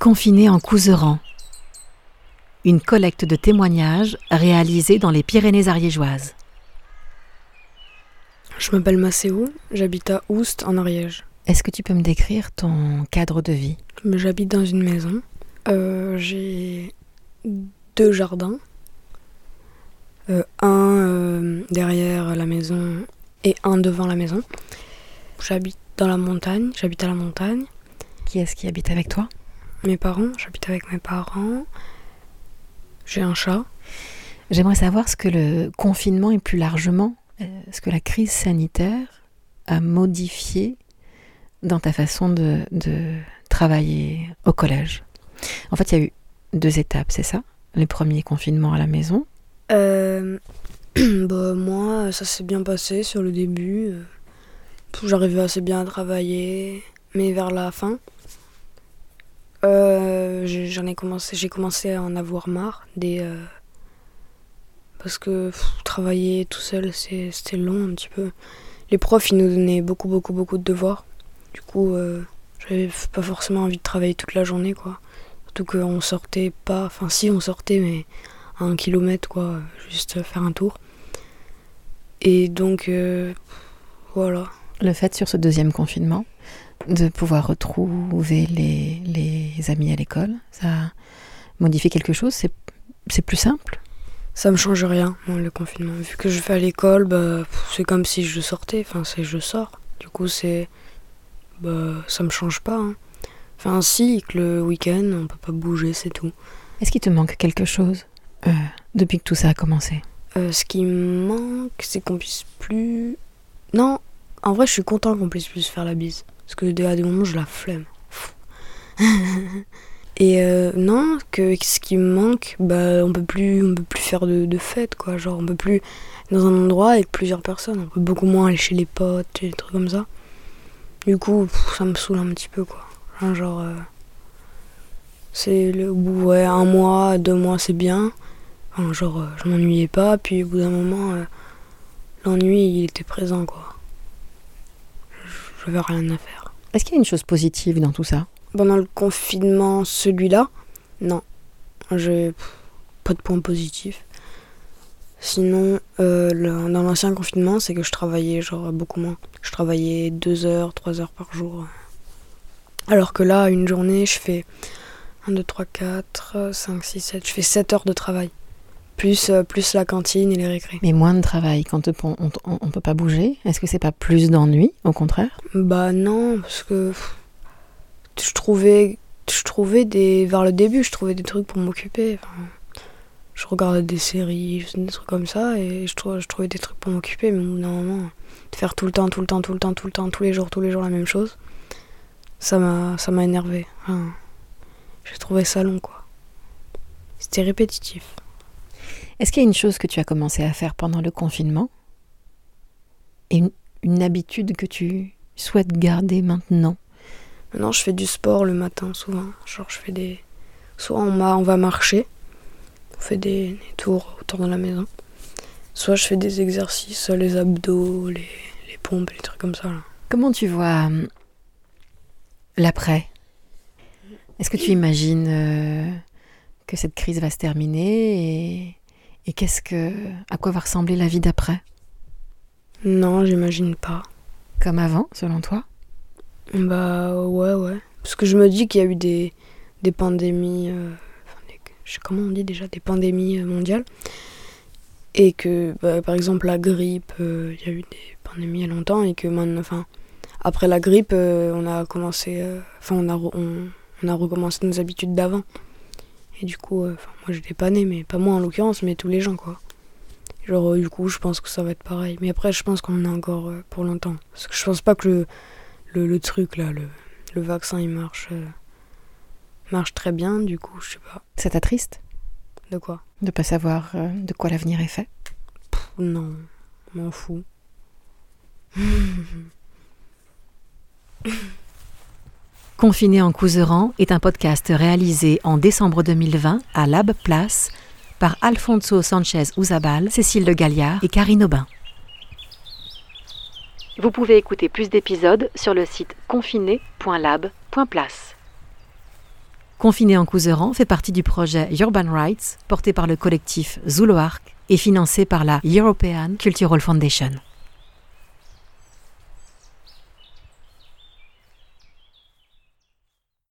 Confiné en Couserans. Une collecte de témoignages réalisée dans les Pyrénées ariégeoises. Je m'appelle Macéo, j'habite à Oust en Ariège. Est-ce que tu peux me décrire ton cadre de vie? J'habite dans une maison. Euh, J'ai deux jardins. Euh, un euh, derrière la maison et un devant la maison. J'habite dans la montagne, j'habite à la montagne. Qui est-ce qui habite avec toi? Mes parents, j'habite avec mes parents. J'ai un chat. J'aimerais savoir ce que le confinement et plus largement, euh, ce que la crise sanitaire a modifié dans ta façon de, de travailler au collège. En fait, il y a eu deux étapes, c'est ça? Le premier confinement à la maison. Euh, bah, moi, ça s'est bien passé sur le début. Euh, J'arrivais assez bien à travailler, mais vers la fin, euh, j'en ai commencé, j'ai commencé à en avoir marre des euh, parce que travailler tout seul, c'était long un petit peu. Les profs, ils nous donnaient beaucoup, beaucoup, beaucoup de devoirs. Du coup, euh, j'avais pas forcément envie de travailler toute la journée, quoi. Surtout qu'on sortait pas, enfin si on sortait, mais à un kilomètre, quoi, juste faire un tour. Et donc, voilà. Le fait sur ce deuxième confinement de pouvoir retrouver les, les amis à l'école, ça a modifié quelque chose C'est c'est plus simple Ça me change rien, moi, le confinement. Vu que je vais à l'école, bah, c'est comme si je sortais. Enfin, c'est je sors. Du coup, c'est. Bah, ça me change pas. hein. Enfin, si, que le week-end, on peut pas bouger, c'est tout. Est-ce qu'il te manque quelque chose euh, depuis que tout ça a commencé? Euh, ce qui me manque, c'est qu'on puisse plus. Non, en vrai, je suis content qu'on puisse plus faire la bise. Parce que à des moments, je la flemme. Et euh, non, que ce qui me manque, bah, on peut plus, on peut plus faire de, de fêtes, quoi. Genre, on peut plus dans un endroit avec plusieurs personnes. On peut beaucoup moins aller chez les potes et des trucs comme ça. Du coup, ça me saoule un petit peu, quoi. Enfin, genre, euh, c'est le bout, ouais, un mois, deux mois, c'est bien. Enfin, genre, euh, je m'ennuyais pas, puis au bout d'un moment, l'ennui, il était présent, quoi. J'avais rien à faire. Est-ce qu'il y a une chose positive dans tout ça Pendant le confinement, celui-là, non. J'ai pas de point positif. Sinon, euh, le- dans l'ancien confinement, c'est que je travaillais genre beaucoup moins. Je travaillais 2 heures, 3 heures par jour. Alors que là, une journée, je fais 1, 2, 3, 4, 5, 6, 7. Je fais 7 heures de travail. Plus, euh, plus la cantine et les récrés. Mais moins de travail quand on ne peut pas bouger Est-ce que c'est pas plus d'ennui, au contraire? Bah non, parce que je trouvais, je trouvais des, vers le début, je trouvais des trucs pour m'occuper. Enfin, je regardais des séries, je faisais des trucs comme ça, et je, trouvais, je trouvais des trucs pour m'occuper. Mais au bout d'un moment, de faire tout le temps, tout le temps, tout le temps, tout le temps, tous les jours, tous les jours la même chose, ça m'a, ça m'a énervé. Enfin, J'ai trouvé ça long, quoi. C'était répétitif. Est-ce qu'il y a une chose que tu as commencé à faire pendant le confinement? Et une, une habitude que tu souhaites garder maintenant? Maintenant, je fais du sport le matin, souvent. Genre, je fais des. Soit on, on va marcher, on fait des, des tours autour de la maison. Soit je fais des exercices, les abdos, les, les pompes, les trucs comme ça. Là. Comment tu vois hum, l'après? Est-ce que tu imagines euh, que cette crise va se terminer et, et qu'est-ce que, à quoi va ressembler la vie d'après? Non, j'imagine pas. Comme avant, selon toi? Bah, ouais, ouais. Parce que je me dis qu'il y a eu des, des pandémies. euh, enfin, des- je sais comment on dit déjà Des pandémies euh, mondiales. Et que, bah, par exemple, la grippe, euh, il y a eu des pandémies il y a longtemps. Et que maintenant, enfin, après la grippe, euh, on a commencé. Enfin, on, a re- on, on a recommencé nos habitudes d'avant. Et du coup, euh, moi j'étais pas née, mais pas moi en l'occurrence, mais tous les gens, quoi. Genre, euh, du coup, je pense que ça va être pareil. Mais après, je pense qu'on en a encore euh, pour longtemps. Parce que je pense pas que le, le, le truc, là, le, le vaccin, il marche, euh, marche très bien. Du coup, je sais pas. Ça t'attriste? De quoi? De pas savoir de quoi l'avenir est fait? Pff, Non, m'en fous. Confiné en Couserans est un podcast réalisé en décembre 2020 à Lab Place par Alfonso Sanchez Uzabal, Cécile Le Galliard et Karine Aubin. Vous pouvez écouter plus d'épisodes sur le site confiné.lab.place. Confiné en Couseran fait partie du projet Urban Rights, porté par le collectif Zuluark et financé par la European Cultural Foundation.